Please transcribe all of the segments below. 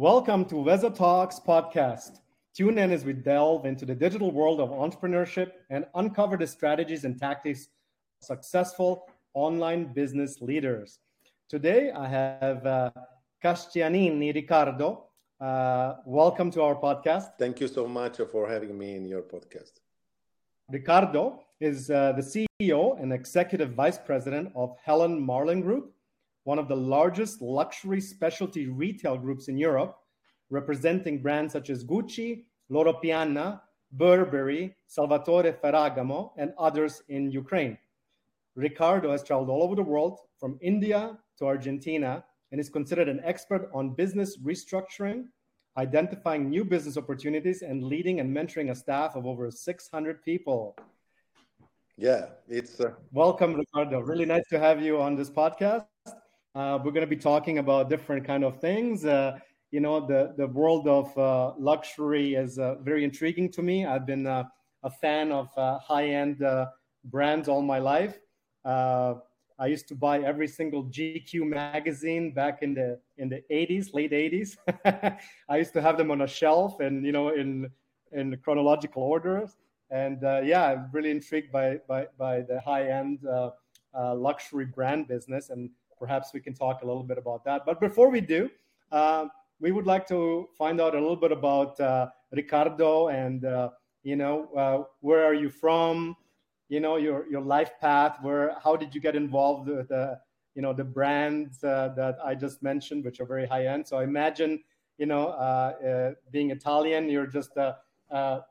Welcome to Veza Talks podcast. Tune in as we delve into the digital world of entrepreneurship and uncover the strategies and tactics of successful online business leaders. Today, I have uh, Cascianini Riccardo. Uh, welcome to our podcast. Thank you so much for having me in your podcast. Riccardo is uh, the CEO and executive vice president of Helen Marlen Group, one of the largest luxury specialty retail groups in Europe, representing brands such as Gucci, Loro Piana, Burberry, Salvatore Ferragamo, and others in Ukraine. Riccardo has traveled all over the world, from India to Argentina, and is considered an expert on business restructuring, identifying new business opportunities, and leading and mentoring a staff of over 600 people. Yeah, it's uh... welcome, Riccardo. Really nice to have you on this podcast. Uh, we're going to be talking about different kind of things. Uh, you know, the the world of uh, luxury is uh, very intriguing to me. I've been uh, a fan of uh, high end brands all my life. I used to buy every single GQ magazine back in the in the 80s, late 80s. I used to have them on a shelf and you know in in chronological order. And yeah, I'm really intrigued by by by the high end luxury brand business and perhaps we can talk a little bit about that. But before we do, uh, we would like to find out a little bit about uh, Riccardo and uh, you know uh, where are you from, you know your your life path. Where how did you get involved with the you know the brands uh, that I just mentioned, which are very high end. So I imagine you know being Italian, you're just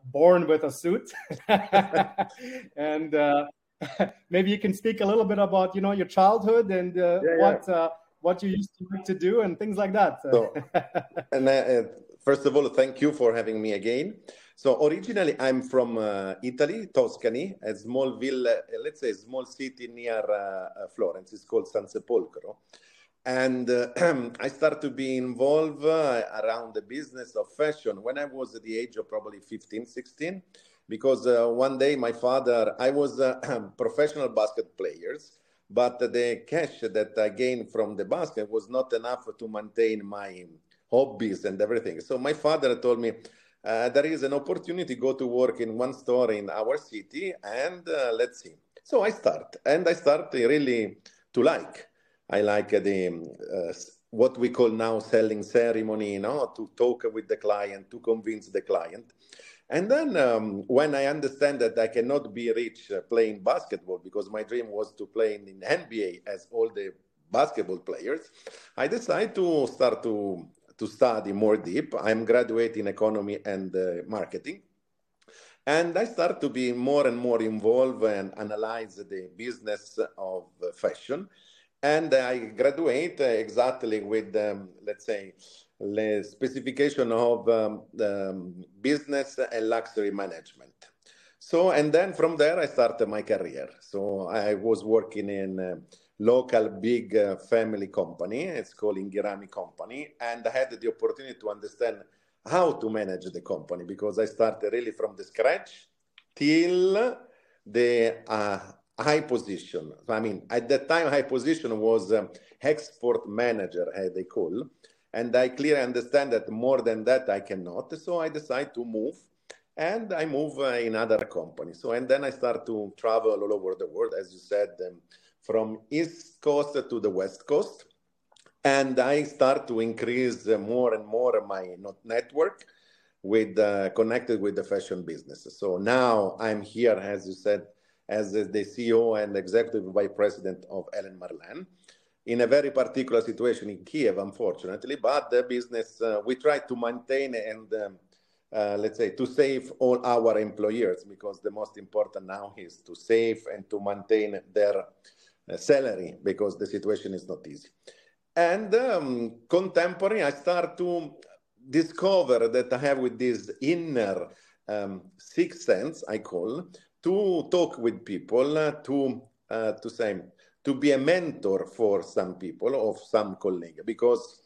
born with a suit and maybe you can speak a little bit about you know your childhood and uh, yeah, what yeah. Uh, what you used to like to do and things like that. So, and uh, first of all, thank you for having me again. So originally, I'm from uh, Italy, Tuscany, a small villa, let's say a small city near uh, Florence. It's called San Sepolcro. And uh, I started to be involved around the business of fashion when I was at the age of probably 15, 16 because uh, one day my father, I was a professional basket players, but the cash that I gained from the basket was not enough to maintain my hobbies and everything. So my father told me, uh, there is an opportunity go to work in one store in our city and uh, let's see. So I start and I start really to like. I like the uh, what we call now selling ceremony, you know, to talk with the client, to convince the client. And then um, when I understand that I cannot be rich uh, playing basketball because my dream was to play in, NBA as all the basketball players, I decided to start to to study more deep. I'm graduating economy and uh, marketing. And I start to be more and more involved and analyze the business of fashion. And I graduate exactly with, um, let's say, the specification of um, um, business and luxury management. So, and then from there, I started my career. So I was working in a local big uh, family company. It's called Inghirami Company. And I had the opportunity to understand how to manage the company because I started really from the scratch till the uh, high position. I mean, at that time, high position was um, export manager, as they call and I clearly understand that more than that I cannot. So I decide to move and I move uh, in other companies. So, and then I start to travel all over the world, as you said, um, from East Coast to the West Coast. And I start to increase uh, more and more my network with uh, connected with the fashion business. So now I'm here, as you said, as the CEO and executive vice president of Helen Marlen in a very particular situation in Kiev, unfortunately. But the business, uh, we try to maintain and um, uh, let's say to save all our employers because the most important now is to save and to maintain their uh, salary because the situation is not easy. And um, contemporary, I start to discover that I have with this inner um, sixth sense, I call, to talk with people, uh, to uh, to say to be a mentor for some people, of some colleagues, because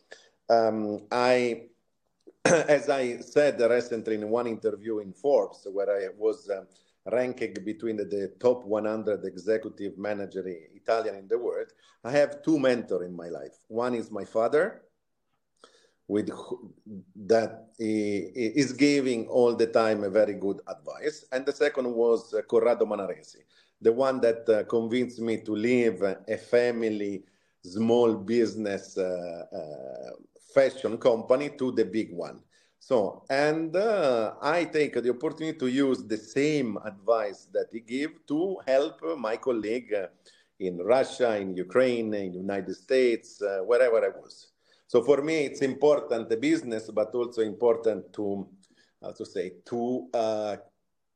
um, I, as I said recently in one interview in Forbes, where I was uh, ranked between the, the, top 100 executive manager Italian in the world, I have two mentors in my life. One is my father, with that he is giving all the time a very good advice. And the second was Corrado Manaresi, the one that uh, convinced me to leave a family small business uh, uh, fashion company to the big one. So, and uh, I take the opportunity to use the same advice that he gave to help my colleague in Russia, in Ukraine, in United States, uh, wherever I was. So for me, it's important the business, but also important to, to say, to uh,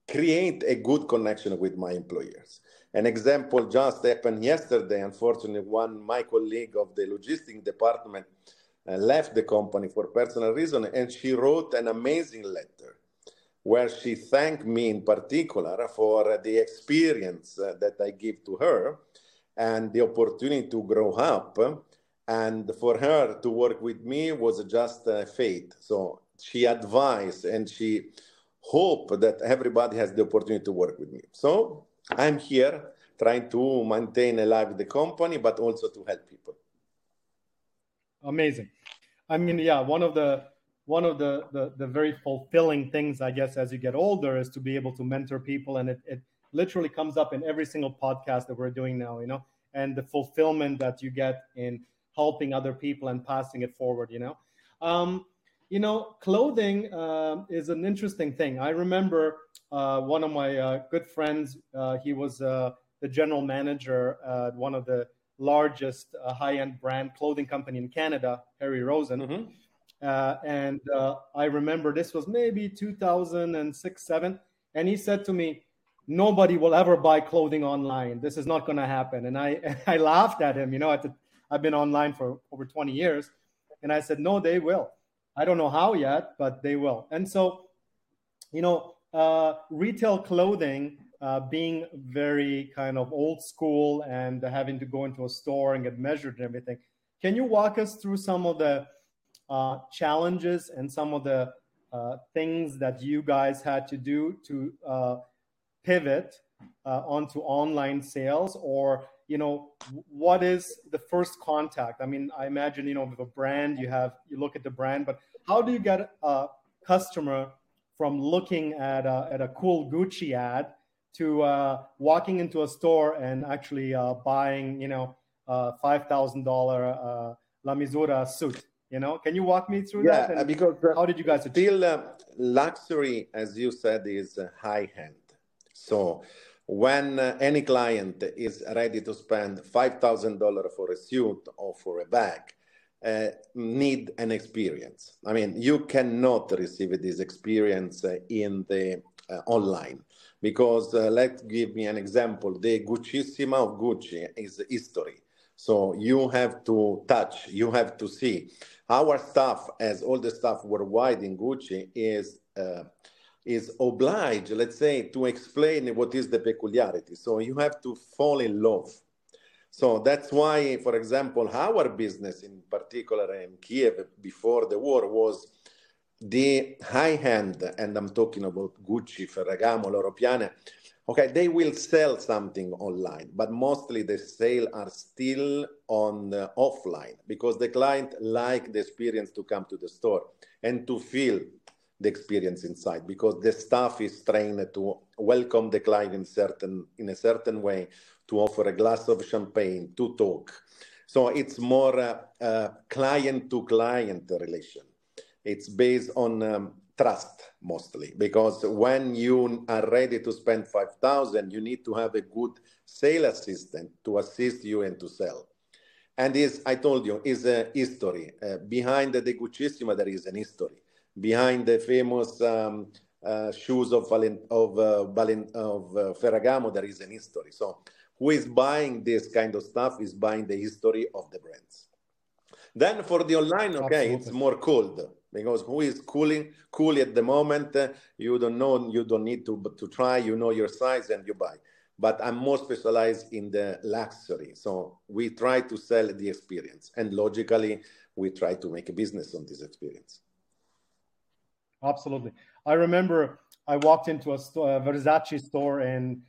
create a good connection with my employers. An example just happened yesterday. Unfortunately, one my colleague of the logistics department uh, left the company for personal reason, and she wrote an amazing letter where she thanked me in particular for the experience uh, that I give to her and the opportunity to grow up. And for her to work with me was just a fate. So she advised and she hoped that everybody has the opportunity to work with me. So I'm here trying to maintain alive the company, but also to help people. Amazing. I mean, yeah, one of the one of the, the, the very fulfilling things, I guess, as you get older, is to be able to mentor people, and it, it literally comes up in every single podcast that we're doing now. You know, and the fulfillment that you get in helping other people and passing it forward. You know, um, you know, clothing uh, is an interesting thing. I remember uh, one of my uh, good friends. Uh, he was uh, the general manager at one of the largest uh, high-end brand clothing company in Canada, Harry Rosen. Mm-hmm. Uh, and uh, I remember this was maybe 2006, seven, and he said to me, "Nobody will ever buy clothing online. This is not going to happen." And I, I laughed at him. You know, the, I've been online for over 20 years, and I said, "No, they will. I don't know how yet, but they will." And so, you know, uh, retail clothing uh, being very kind of old school and having to go into a store and get measured and everything. Can you walk us through some of the uh, challenges and some of the uh, things that you guys had to do to uh, pivot uh, onto online sales or you know what is the first contact i mean i imagine you know with a brand you have you look at the brand but how do you get a customer from looking at a, at a cool gucci ad to uh, walking into a store and actually uh, buying, you know, uh, five thousand dollar uh, La Misura suit. You know, can you walk me through yeah, that? Yeah, because how did you guys still uh, luxury, as you said, is high end. So when uh, any client is ready to spend five thousand dollar for a suit or for a bag, uh, need an experience. I mean, you cannot receive this experience uh, in the uh, online because uh, let's give me an example. The Guccissima of Gucci is history. So you have to touch, you have to see. Our staff, as all the staff worldwide in Gucci, is uh, is obliged, let's say, to explain what is the peculiarity. So you have to fall in love. So that's why, for example, our business in particular in Kiev before the war was the high end, and I'm talking about Gucci, Ferragamo, Loro Piana, okay, they will sell something online, but mostly the sale are still on uh, offline because the client like the experience to come to the store and to feel the experience inside because the staff is trained to welcome the client in certain in a certain way to offer a glass of champagne to talk. So it's more uh, client to client relation. It's based on um, trust mostly because when you are ready to spend 5000 you need to have a good sale assistant to assist you and to sell. And is i told you is a history. Uh, behind the guccissima there is an history behind the famous um, uh, shoes of Valent- of, uh, of uh, ferragamo there is an history. So who is buying this kind of stuff is buying the history of the brands. Then for the online okay Absolutely. it's more cold because who is cooling cool at the moment you don't know you don't need to to try you know your size and you buy. But i'm more specialized in the luxury. So we try to sell the experience and logically we try to make a business on this experience absolutely i remember i walked into a, store, a versace store in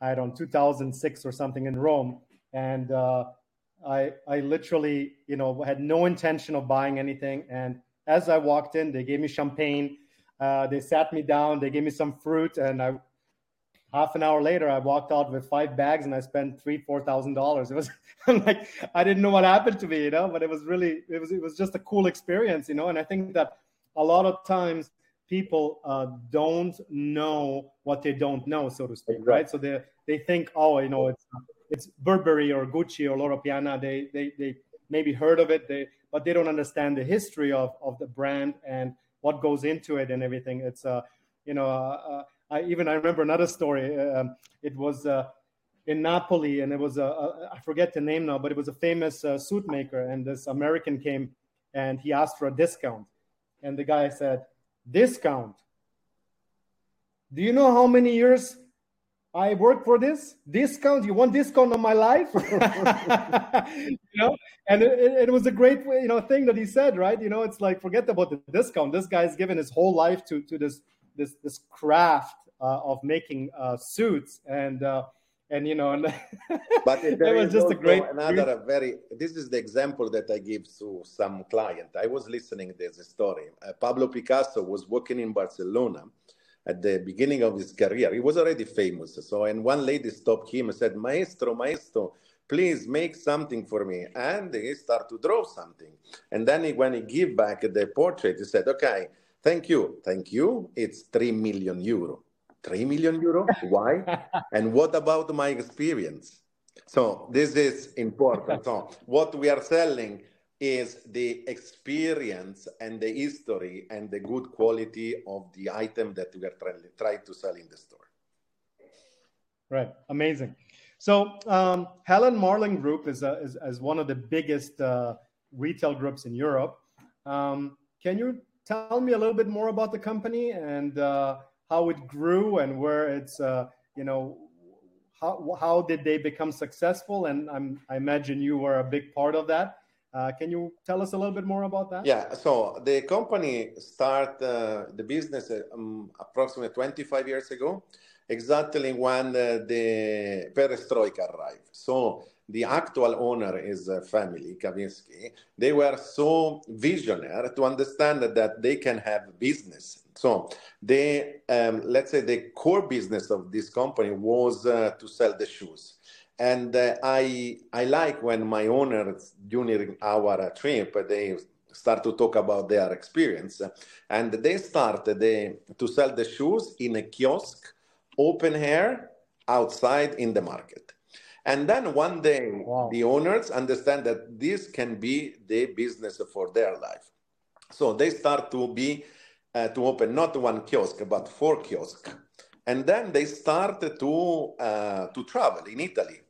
i don't know 2006 or something in rome and uh, I, I literally, you know, had no intention of buying anything. And as I walked in, they gave me champagne. Uh, they sat me down. They gave me some fruit, and I half an hour later, I walked out with five bags and I spent three, four thousand dollars. It was I'm like I didn't know what happened to me, you know, but it was really it was it was just a cool experience, you know. And I think that a lot of times people uh, don't know what they don't know, so to speak, right? So they they think, oh, you know, it's it's Burberry or Gucci or Loro Piana. They they they maybe heard of it, they but they don't understand the history of of the brand and what goes into it and everything. It's uh, you know, uh, uh I even I remember another story. Um, it was uh, in Napoli, and it was a, a I forget the name now, but it was a famous uh, suit maker, and this American came and he asked for a discount, and the guy said, "Discount? Do you know how many years I worked for this discount. You want discount on my life, you know? And it, it, was a great, you know, thing that he said, right? You know, it's like forget about the discount. This guy's given his whole life to to this this this craft uh, of making uh, suits and uh, and you know and but it was just a great another very this is the example that i give to some client i was listening there's a story uh, pablo picasso was working in barcelona at the beginning of his career he was already famous so and one lady stopped him and said maestro maestro please make something for me and he started to draw something and then he, when he gave back the portrait he said okay Thank you. Thank you. It's 3 million euro. 3 million euro? Why? and what about my experience? So this is important. So what we are selling is the experience and the history and the good quality of the item that we are trying, trying to sell in the store. Right. Amazing. So um, Helen Marlen Group is, a, is, is, one of the biggest uh, retail groups in Europe. Um, can you tell me a little bit more about the company and uh, how it grew and where it's uh, you know how how did they become successful? And I'm, i imagine you were a big part of that. Uh, can you tell us a little bit more about that? Yeah so the company start uh, the business um, approximately 25 years ago exactly when the perestroika arrived. So the actual owner is a family, Kavinsky, they were so visionary to understand that they can have business. So they, um, let's say the core business of this company was uh, to sell the shoes. And uh, I, I like when my owners during our trip, they start to talk about their experience. And they started they, to sell the shoes in a kiosk, open air, outside in the market. And then one day, wow. the owners understand that this can be the business for their life. So they start to be uh, to open not one kiosk but four kiosks, and then they started to uh, to travel in Italy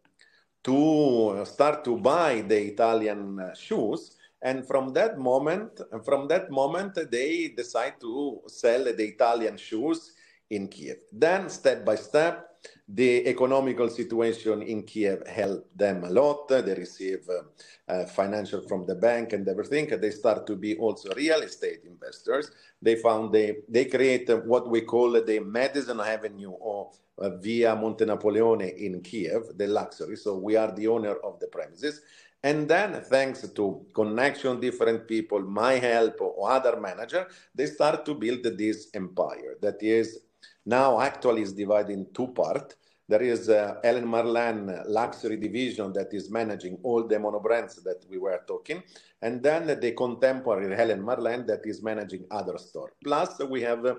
to start to buy the Italian uh, shoes. And from that moment, from that moment, they decide to sell the Italian shoes in Kiev. Then, step by step, the economical situation in Kiev helped them a lot. They receive uh, uh, financial from the bank and everything. They start to be also real estate investors. They found they they create what we call the Madison Avenue or uh, Via Monte Napoleone in Kiev, the luxury. So we are the owner of the premises. And then, thanks to connection, different people, my help, or other manager, they start to build this empire that is now actually is divided in two parts. There is uh, Helen Marlen luxury division that is managing all the monobrands that we were talking, and then the contemporary Helen Marlen that is managing other stores. Plus, we have uh,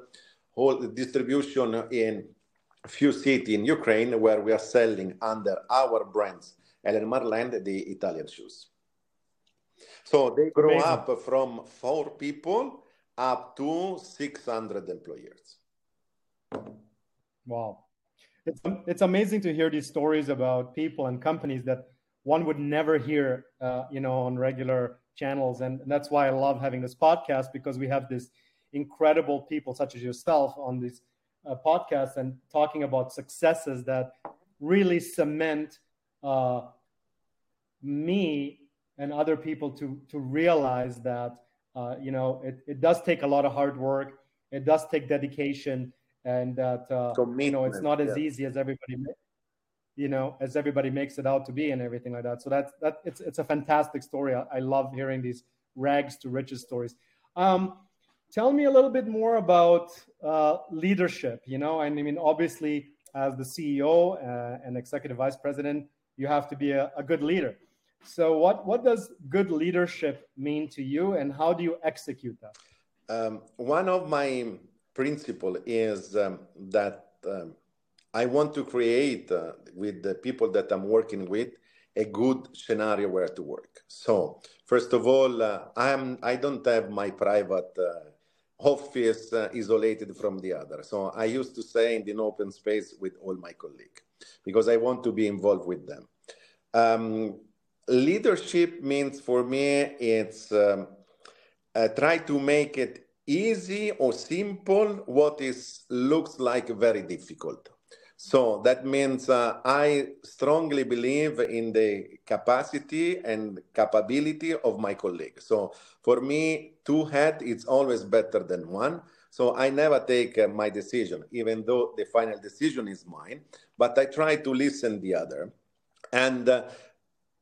whole distribution in few cities in Ukraine where we are selling under our brands Helen Marlen the Italian shoes. So they grow Amazing. up from four people up to 600 employees. Wow. It's, it's amazing to hear these stories about people and companies that one would never hear, uh, you know, on regular channels. And, and that's why I love having this podcast because we have this incredible people such as yourself on these uh, and talking about successes that really cement uh, me and other people to to realize that uh, you know it, it does take a lot of hard work it does take dedication and that uh, you know it's not as yeah. easy as everybody you know as everybody makes it out to be and everything like that so that's that it's it's a fantastic story i, I love hearing these rags to riches stories Um, tell me a little bit more about uh, leadership. You know, and I mean, obviously, as the CEO uh, and executive vice president, you have to be a, a good leader. So, what what does good leadership mean to you, and how do you execute that? Um, one of my principle is um, that um, I want to create uh, with the people that I'm working with a good scenario where to work. So first of all, uh, I'm I don't have my private uh, office uh, isolated from the other. So I used to say in an open space with all my colleagues because I want to be involved with them. Um, leadership means for me it's um, try to make it easy or simple what is looks like very difficult so that means uh, I strongly believe in the capacity and capability of my colleague. So for me, two head is always better than one. So I never take uh, my decision, even though the final decision is mine. But I try to listen the other, and uh,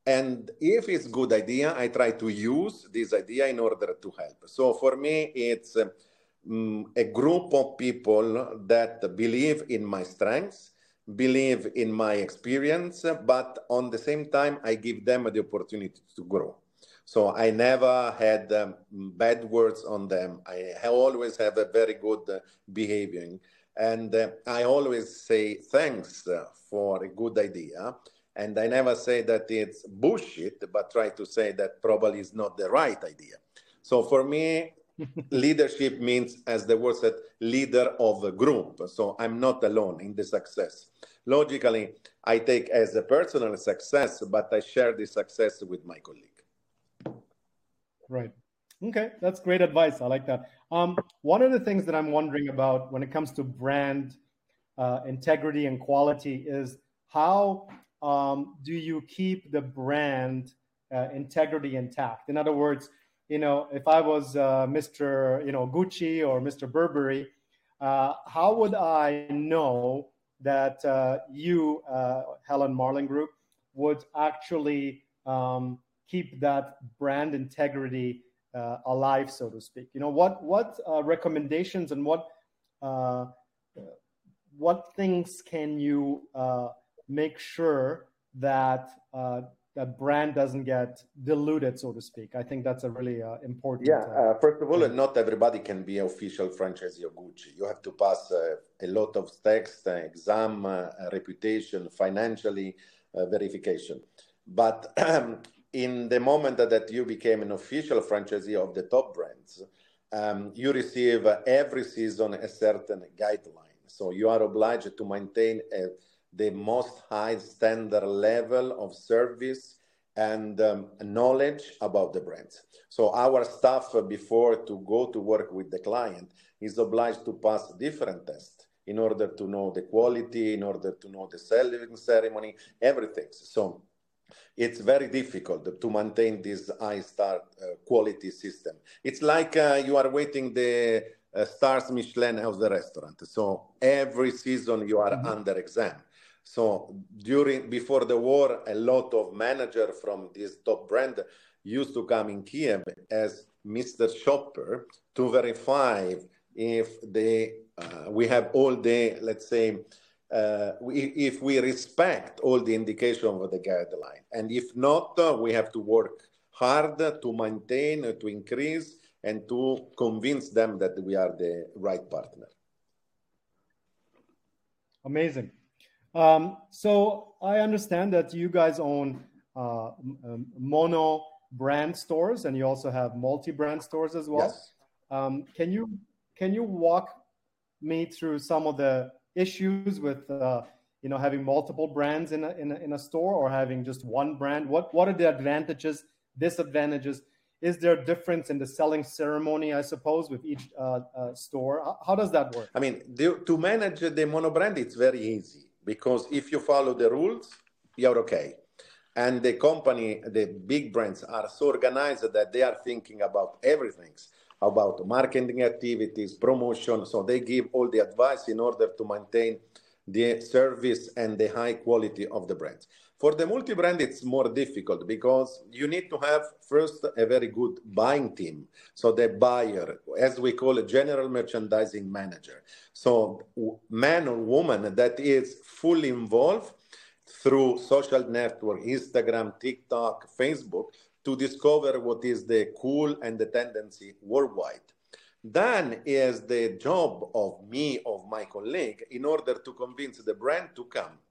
and if it's good idea, I try to use this idea in order to help. So for me, it's um, a group of people that believe in my strengths, believe in my experience, but on the same time, I give them the opportunity to grow. So I never had um, bad words on them. I always have a very good uh, behaving. And uh, I always say thanks uh, for a good idea. And I never say that it's bullshit, but try to say that probably is not the right idea. So for me, leadership means, as the word said, leader of a group. So I'm not alone in the success. Logically, I take as a personal success, but I share the success with my colleague. Right. Okay, that's great advice. I like that. Um, one of the things that I'm wondering about when it comes to brand uh, integrity and quality is how um, do you keep the brand uh, integrity intact? In other words, you know, if I was uh, Mr. you know Gucci or Mr. Burberry, uh, how would I know that uh, you, uh, Helen Marlen Group, would actually um, keep that brand integrity uh, alive, so to speak? You know, what what recommendations and what what things can you make sure that that brand doesn't get diluted, so to speak. I think that's a really uh, important. Yeah, uh, uh first of all, not everybody can be official franchisee of Gucci. You have to pass uh, a lot of tests, uh, exam, uh, reputation, financially verification. But um, in the moment that you became an official franchisee of the top brands, um, you receive every season a certain guideline. So you are obliged to maintain a the most high standard level of service and um, knowledge about the brands. So our staff, uh, before to go to work with the client, is obliged to pass different tests in order to know the quality, in order to know the selling ceremony, everything. So it's very difficult to maintain this high star uh, quality system. It's like uh, you are waiting the uh, stars Michelin of the restaurant. So every season you are mm-hmm. under exam. So during before the war, a lot of manager from this top brand used to come in Kiev as Mr. Shopper to verify if they uh, we have all the let's say uh, we, if we respect all the indication of the guideline, and if not, uh, we have to work hard to maintain, to increase, and to convince them that we are the right partner. Amazing. Um, so I understand that you guys own uh, um, mono brand stores and you also have multi-brand stores as well. Yes. Um, can you can you walk me through some of the issues with uh, you know having multiple brands in a, in a, in a store or having just one brand? What what are the advantages, disadvantages? Is there a difference in the selling ceremony, I suppose, with each uh, uh store? How, how, does that work? I mean, the, to manage the mono brand, it's very easy because if you follow the rules, you're okay. And the company, the big brands are so organized that they are thinking about everything about marketing activities, promotion. So they give all the advice in order to maintain the service and the high quality of the brands. For the multi-brand, it's more difficult because you need to have first a very good buying team. So the buyer, as we call a general merchandising manager. So man or woman that is fully involved through social network, Instagram, TikTok, Facebook, to discover what is the cool and the tendency worldwide. Then is the job of me, of my colleague, in order to convince the brand to come.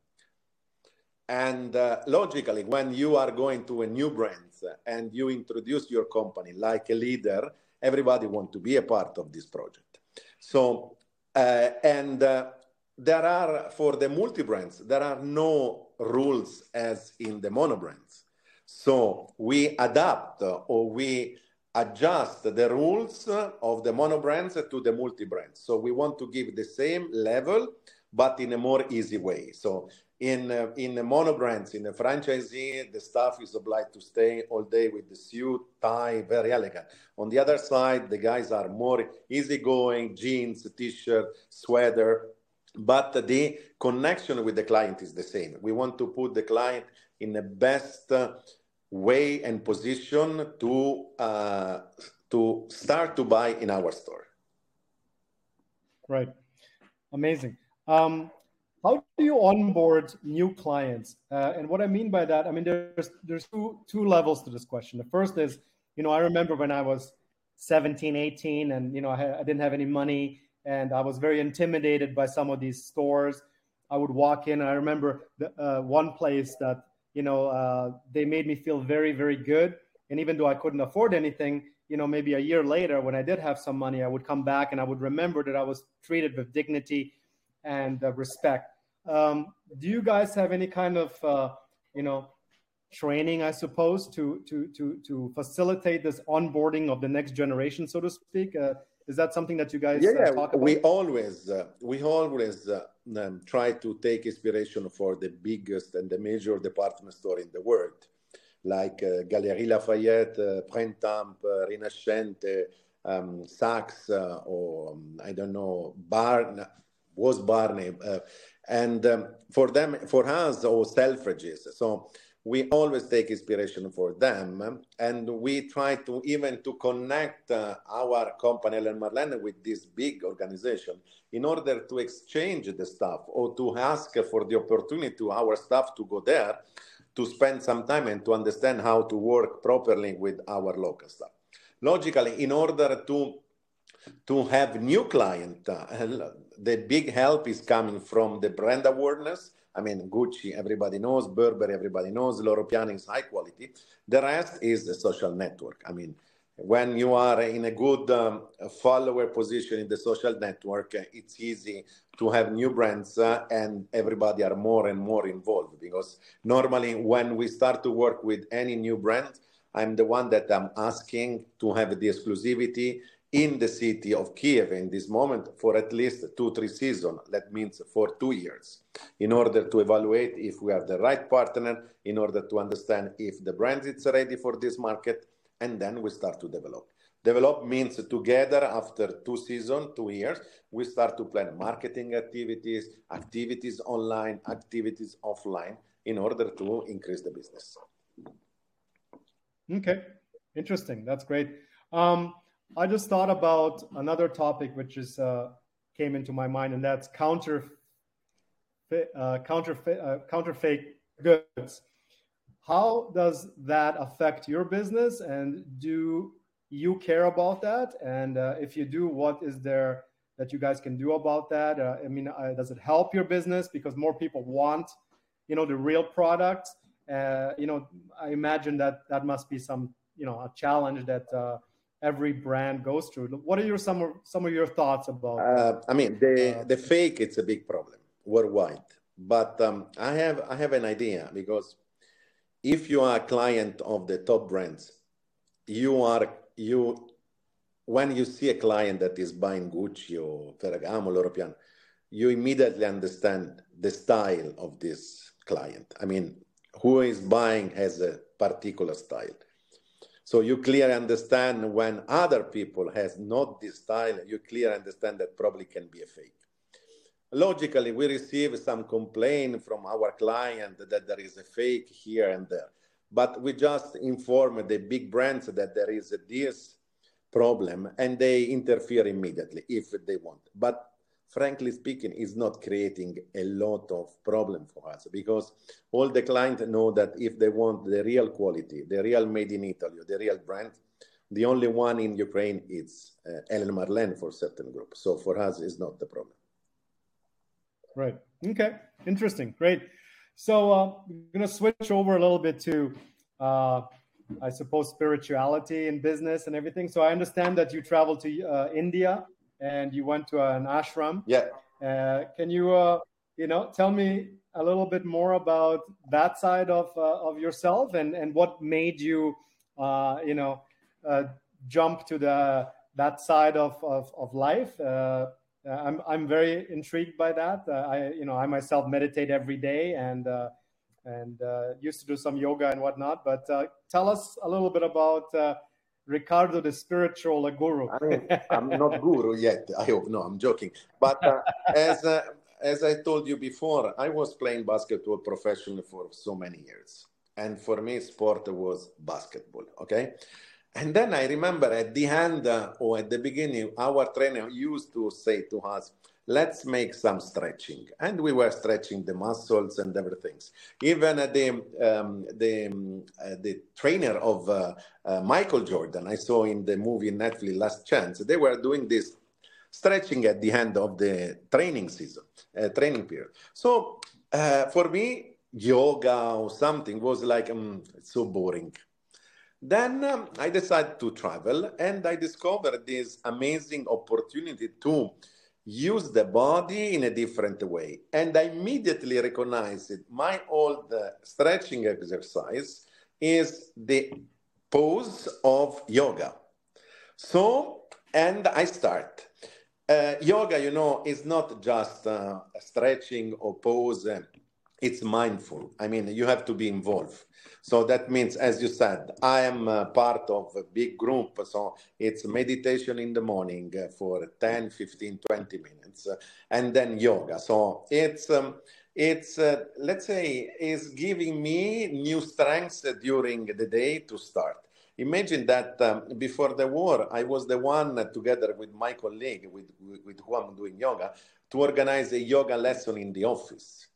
And uh, logically, when you are going to a new brand and you introduce your company like a leader, everybody wants to be a part of this project. So, uh, and uh, there are for the multi brands, there are no rules as in the mono brands. So we adapt or we adjust the rules of the mono brands to the multi brands. So we want to give the same level, but in a more easy way. So in uh, in the mono brands, in the franchisee, the staff is obliged to stay all day with the suit, tie, very elegant. On the other side, the guys are more easygoing, jeans, t-shirt, sweater, but the connection with the client is the same. We want to put the client in the best way and position to uh, to start to buy in our store. Right, amazing. Um, how do you onboard new clients? Uh, and what I mean by that, I mean there's there's two two levels to this question. The first is, you know, I remember when I was 17, 18, and you know I, I didn't have any money and I was very intimidated by some of these stores. I would walk in. I remember the, uh, one place that you know uh, they made me feel very, very good. And even though I couldn't afford anything, you know, maybe a year later when I did have some money, I would come back and I would remember that I was treated with dignity and uh, respect. Um, do you guys have any kind of uh, you know training, I suppose, to to to to facilitate this onboarding of the next generation, so to speak? Uh, is that something that you guys yeah, uh, talk about? we always uh, we always uh, um, try to take inspiration for the biggest and the major department store in the world like uh, Galeries Lafayette, uh, Printemps, uh, Rinascente, um, Saks, uh, or um, I don't know, Barn was Barney, uh, and um, for them, for us, or Selfridges. So we always take inspiration for them and we try to even to connect uh, our company Ellen Marlene with this big organization in order to exchange the stuff or to ask for the opportunity to our staff to go there to spend some time and to understand how to work properly with our local staff logically in order to to have new client uh, the big help is coming from the brand awareness I mean, Gucci, everybody knows, Burberry, everybody knows, Loro Piana is high quality. The rest is the social network. I mean, when you are in a good um, follower position in the social network, it's easy to have new brands uh, and everybody are more and more involved because normally when we start to work with any new brand, I'm the one that I'm asking to have the exclusivity in the city of Kiev in this moment for at least two, three seasons. That means for two years, in order to evaluate if we are the right partner, in order to understand if the brand is ready for this market, and then we start to develop. Develop means together after two seasons, two years, we start to plan marketing activities, activities online, activities offline, in order to increase the business. Okay, interesting. That's great. Um, I just thought about another topic which is uh, came into my mind, and that's counter uh, counterfeit uh, counterfeit goods. How does that affect your business, and do you care about that? And uh, if you do, what is there that you guys can do about that? Uh, I mean, uh, does it help your business because more people want, you know, the real product? you know, I imagine that that must be some, you know, a challenge that every brand goes through. What are your some of, some of your thoughts about? Uh, I mean, the uh, the fake it's a big problem worldwide. But um, I have I have an idea because if you are a client of the top brands, you are you when you see a client that is buying Gucci or Ferragamo, Loro Piana, you immediately understand the style of this client. I mean, who is buying has a particular style so you clearly understand when other people has not this style, you clearly understand that probably can be a fake. logically we receive some complaint from our client that there is a fake here and there but we just inform the big brands that there is this problem and they interfere immediately if they want but frankly speaking is not creating a lot of problem for us because all the clients know that if they want the real quality the real made in italy the real brand the only one in ukraine is uh, Ellen Marlin for certain groups so for us is not the problem Right. Okay. Interesting. Great. So uh, I'm going to switch over a little bit to, uh, I suppose, spirituality and business and everything. So I understand that you traveled to uh, India and you went to an ashram. Yeah. Uh, can you, uh, you know, tell me a little bit more about that side of uh, of yourself and and what made you, you know, jump to the that side of of, of life? uh, I'm I'm very intrigued by that. Uh, I you know I myself meditate every day and uh, and used to do some yoga and whatnot. But tell us a little bit about Riccardo, the spiritual guru. I I'm not guru yet. I hope no. I'm joking. But as as I told you before, I was playing basketball professionally for so many years. And for me, sport was basketball. Okay. And then I remember at the end uh, or at the beginning, our trainer used to say to us, let's make some stretching. And we were stretching the muscles and everything. Even uh, the, um, the, um, uh, the trainer of uh, uh, Michael Jordan, I saw in the movie Netflix Last Chance, they were doing this stretching at the end of the training season, uh, training period. So for me, yoga or something was like, um, so boring then um, I decided to travel and I discovered this amazing opportunity to use the body in a different way. And I immediately recognized it. my old uh, stretching exercise is the pose of yoga. So, and I start. Uh, yoga, you know, is not just uh, stretching or pose, it's mindful. I mean, you have to be involved. So that means, as you said, I am part of a big group. So it's meditation in the morning for 10, 15, 20 minutes, and then yoga. So it's um, it's uh, let's say is giving me new strengths during the day to start. Imagine that um, before the war, I was the one uh, together with my colleague with, with, with who I'm doing yoga to organize a yoga lesson in the office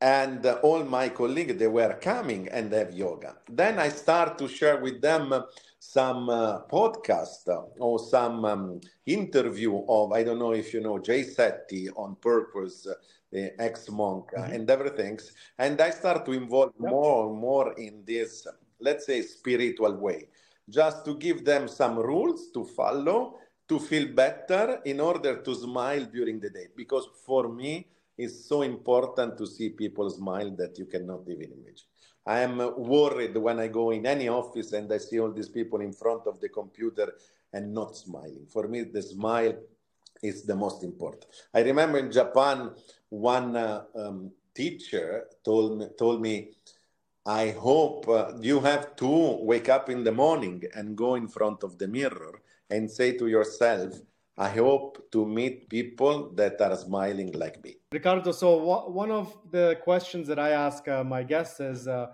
and uh, all my colleagues they were coming and have yoga then i start to share with them some uh, podcast or some um, interview of i don't know if you know jay shetty on purpose uh, the ex-monk uh, mm-hmm. and everything and i start to involve yep. more and more in this let's say spiritual way just to give them some rules to follow to feel better in order to smile during the day because for me it's so important to see people smile that you cannot even imagine. I am worried when I go in any office and I see all these people in front of the computer and not smiling. For me, the smile is the most important. I remember in Japan, one uh, um, teacher told me, told me I hope uh, you have to wake up in the morning and go in front of the mirror and say to yourself, I hope to meet people that are smiling like me. Riccardo, so one of the questions that I ask uh, my guests is uh,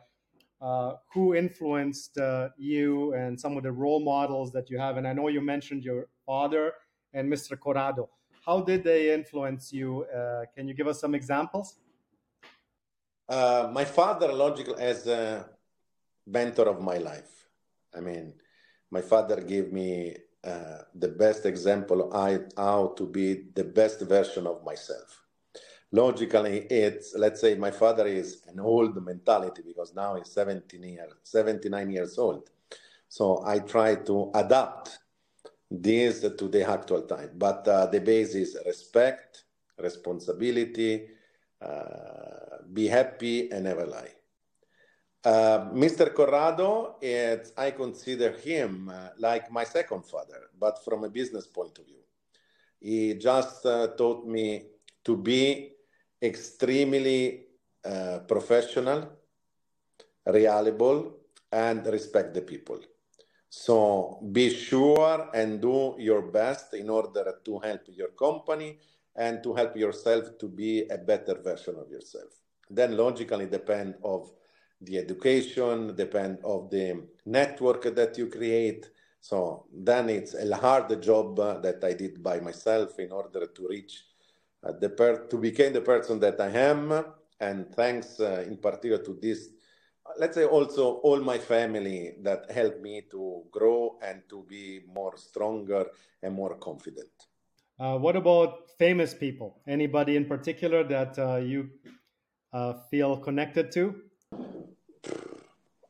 uh, who influenced uh, you and some of the role models that you have? And I know you mentioned your father and Mr. Corrado. How did they influence you? Uh, can you give us some examples? Uh, my father, logical, as a mentor of my life. I mean, my father gave me uh, the best example I, how to be the best version of myself. Logically, it's let's say my father is an old mentality because now he's 17 years, 79 years old. So I try to adapt this to the actual time. But uh, the base is respect, responsibility, uh, be happy, and never lie. Uh, Mr. Corrado, I consider him uh, like my second father, but from a business point of view. He just uh, taught me to be extremely uh, professional, reliable, and respect the people. So be sure and do your best in order to help your company and to help yourself to be a better version of yourself. Then logically depend of the education, depend of the network that you create. So then it's a hard job uh, that I did by myself in order to reach uh, the per- to become the person that I am. And thanks uh, in particular to this, let's say also all my family that helped me to grow and to be more stronger and more confident. Uh, what about famous people? Anybody in particular that uh, you uh, feel connected to?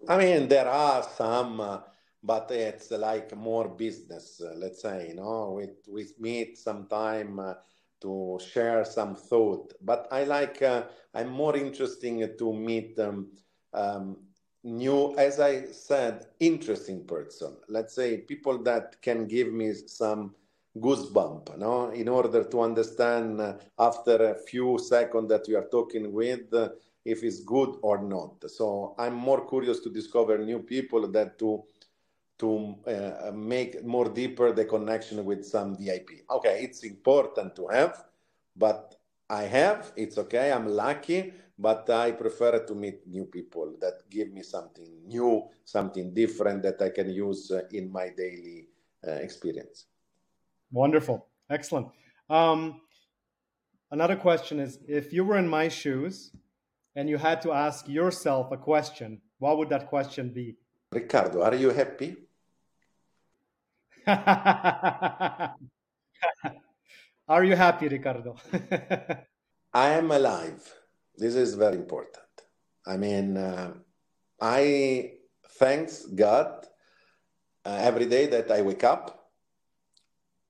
I mean, there are some, uh, but it's like more business, uh, let's say, you know, we, we meet sometime uh, to share some thought. But I like, I'm more interesting to meet um, um, new, as I said, interesting person. Let's say people that can give me some goosebump no in order to understand uh, after a few seconds that you are talking with uh, if it's good or not so i'm more curious to discover new people that to to uh, make more deeper the connection with some vip okay it's important to have but i have it's okay i'm lucky but i prefer to meet new people that give me something new something different that i can use uh, in my daily uh, experience Wonderful. Excellent. Um, another question is if you were in my shoes and you had to ask yourself a question, what would that question be? Riccardo, are you happy? are you happy, Riccardo? I am alive. This is very important. I mean, uh, I thanks God uh, every day that I wake up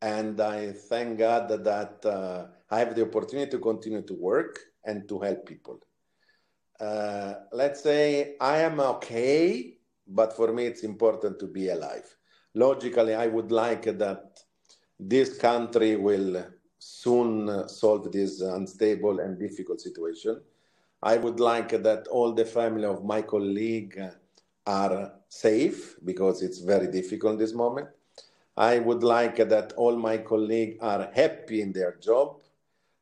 and I thank God that, that uh, I have the opportunity to continue to work and to help people. Uh, let's say I am okay, but for me it's important to be alive. Logically, I would like that this country will soon solve this unstable and difficult situation. I would like that all the family of my colleague are safe because it's very difficult in this moment. I would like that all my colleagues are happy in their job.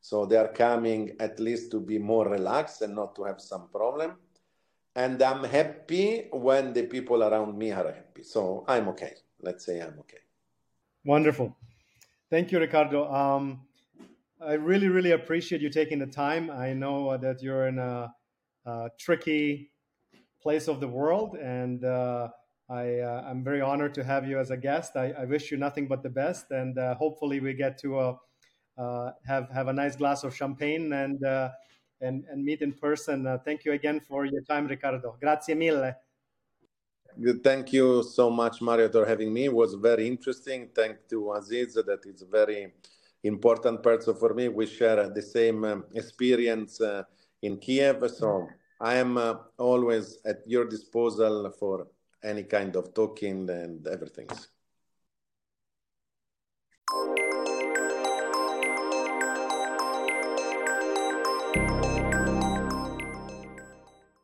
So they are coming at least to be more relaxed and not to have some problem. And I'm happy when the people around me are happy. So I'm okay. Let's say I'm okay. Wonderful. Thank you, Riccardo. Um, I really, really appreciate you taking the time. I know that you're in a, a tricky place of the world and uh, I, uh, I'm very honored to have you as a guest. I, I wish you nothing but the best, and uh, hopefully we get to uh have have a nice glass of champagne and uh, and and meet in person. Uh, thank you again for your time, Riccardo. Grazie mille. Thank you so much, Mario, for having me. It was very interesting. Thank to Aziz that it's very important person for me. We share the same experience in Kiev, so I am always at your disposal for any kind of talking and everything.